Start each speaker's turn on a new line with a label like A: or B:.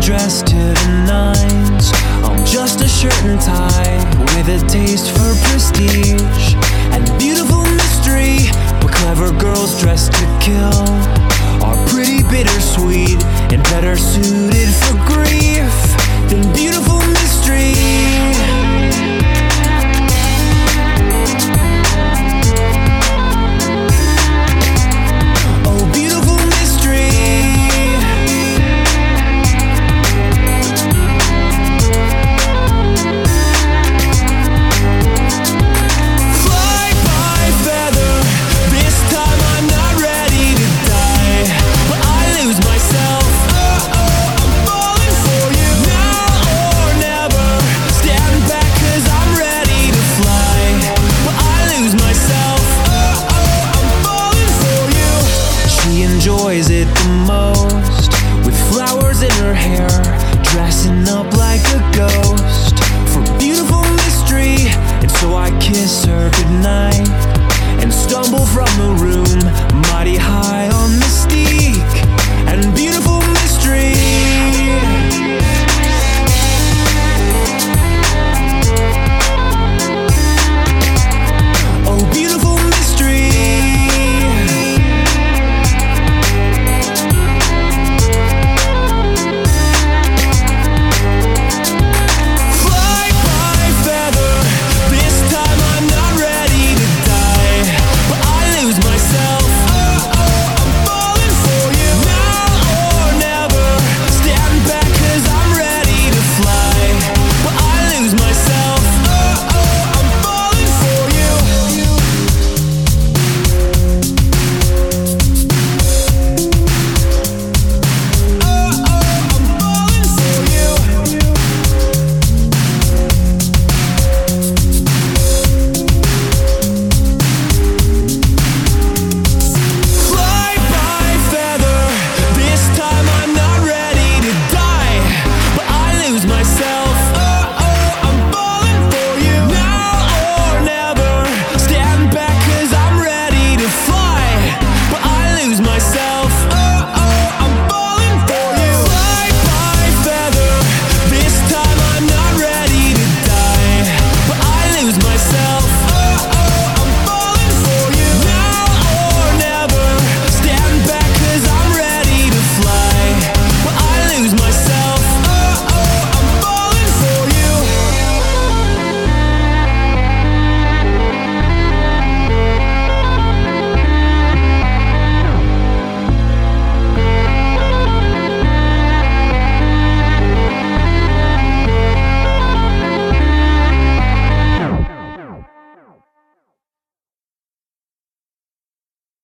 A: dressed to the nines. I'm just a shirt and tie with a taste for prestige. turbid night.